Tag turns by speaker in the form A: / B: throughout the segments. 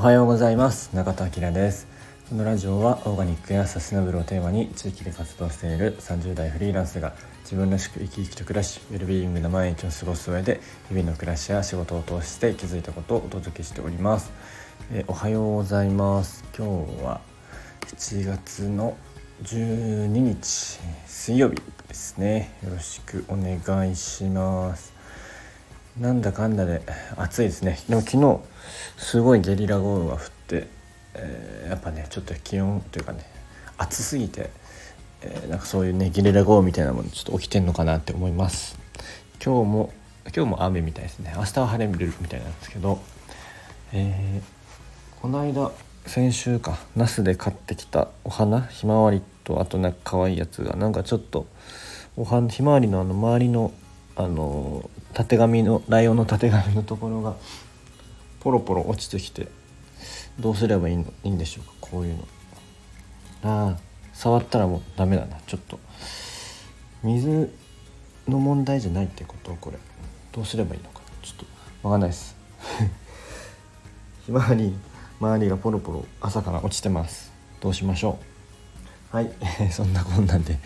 A: おはようございます。中田明です。このラジオはオーガニックやサステナブルをテーマに地域で活動している30代フリーランスが自分らしく生き生きと暮らしウェルビーイングな毎日を過ごす上で日々の暮らしや仕事を通して気づいたことをお届けしております、えおはようございます。今日は7月の12日水曜日ですね。よろしくお願いします。なんだかんだで暑いですね。でも昨日すごいゲリラ豪雨が降って、えー、やっぱねちょっと気温というかね暑すぎて、えー、なんかそういうねゲリラ豪雨みたいなものちょっと起きてんのかなって思います。今日も今日も雨みたいですね。明日は晴れるみたいなんですけど、えー、この間先週か那須で買ってきたお花ひまわりとあとなんか可愛いやつがなんかちょっとお花ひまわりのあの周りのあのたてがみのライオンのたてがみのところがポロポロ落ちてきてどうすればいいのいいんでしょうかこういうの。ああ触ったらもうダメだな。ちょっと。水の問題じゃないってことこれ。どうすればいいのか。ちょっと分かんないです。ひまわり周りがポロポロ朝から落ちてます。どうしましょう。はい。そんなこんなんで。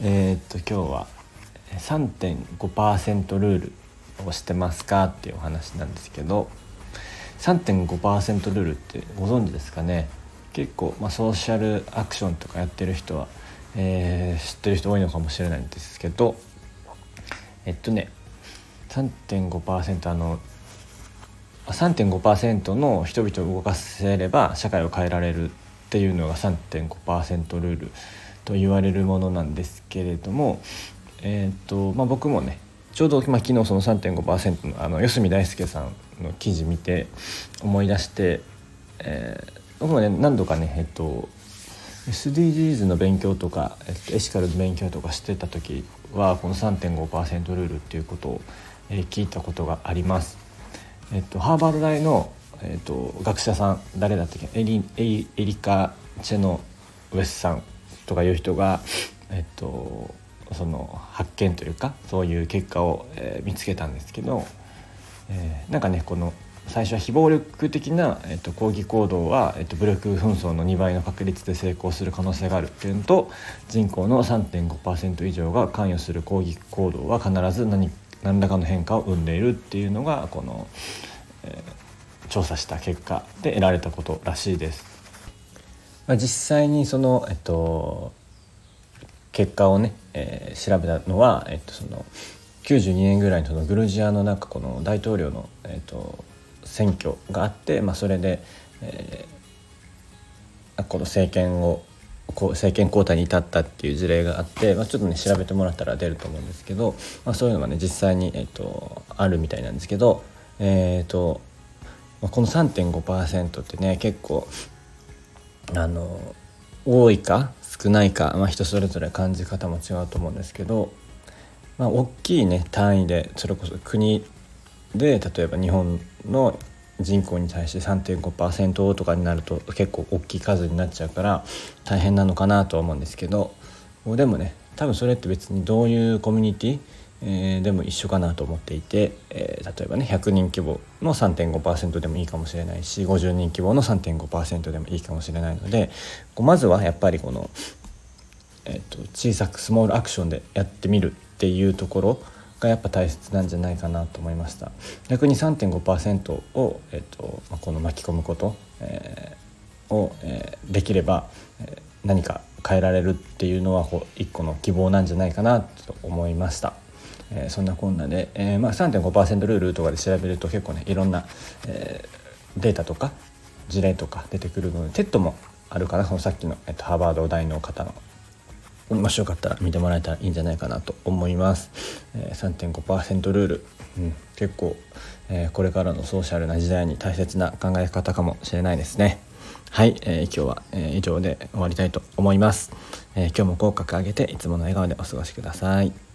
A: え、っと今日は3.5%ルールをしてますかっていうお話なんですけど3.5%ルールってご存知ですかね？結構、まあ、ソーシャルアクションとかやってる人は、えー、知ってる人多いのかもしれないんですけどえっとね3.5%あの3.5%の人々を動かせれば社会を変えられるっていうのが3.5%ルールと言われるものなんですけれども、えーとまあ、僕もねちょうど、まあ、昨日その3.5%のあの四隅大輔さんの記事見て思い出して、えー、僕もね何度かねえっと SDGs の勉強とか、えっと、エシカルの勉強とかしてた時はこの3.5%ルールっていうことを、えー、聞いたことがあります。えっと、ハーバード大の、えっと、学者さん誰だったっけ？エリエリカ・チェノウェスさんとかいう人が、えっと、その発見というかそういう結果を、えー、見つけたんですけど、えー、なんかねこの最初は非暴力的な、えーと、抗議行動は、えーと、武力紛争の2倍の確率で成功する可能性があるっていうのと人口の3.5%以上が関与する抗議行動は必ず何何らかの変化を生んでいるっていうのがこの、えー、調査した結果で得られたことらしいです。まあ、実際にその、えっと、結果をね、えー、調べたのは、えっと、その92年ぐらいのそのグルジアのなんかこの大統領の、えっと、選挙があって、まあ、それで、えー、この政権をこう政権交代に至ったっていう事例があって、まあ、ちょっとね調べてもらったら出ると思うんですけど、まあ、そういうのがね実際に、えーと、あるみたいなんですけど、えーとまあ、この3.5%ってね結構あの多いか少ないか、まあ、人それぞれ感じ方も違うと思うんですけど、まあ、大きいね単位でそれこそ国で例えば日本の人口に対して3.5%とかになると結構大きい数になっちゃうから大変なのかなとは思うんですけどでもね多分それって別にどういうコミュニティえー、でも一緒かなと思っていて、えー、例えばね100人規模の3.5%でもいいかもしれないし50人規模の3.5%でもいいかもしれないのでこうまずはやっぱりこの、えーと、小さくスモールアクションでやってみるっていうところがやっぱ大切なんじゃないかなと思いました逆に3.5%を、えーとまあ、この巻き込むこと、えー、を、えー、できれば、えー、何か変えられるっていうのはこう一個の希望なんじゃないかなと思いました。えー、そんなこんなで、えーまあ、3.5%ルールとかで調べると結構ねいろんな、えー、データとか事例とか出てくるので TED もあるかな。そのさっきの、えっと、ハーバード大の方の。もしよかったら見てもらえたらいいんじゃないかなと思います、えー、3.5%ルール、うん、結構、えー、これからのソーシャルな時代に大切な考え方かもしれないですね。はい、えー、今日は、えー、以上で終わりたいと思います、え、今日も口角上げていつもの笑顔でお過ごしください。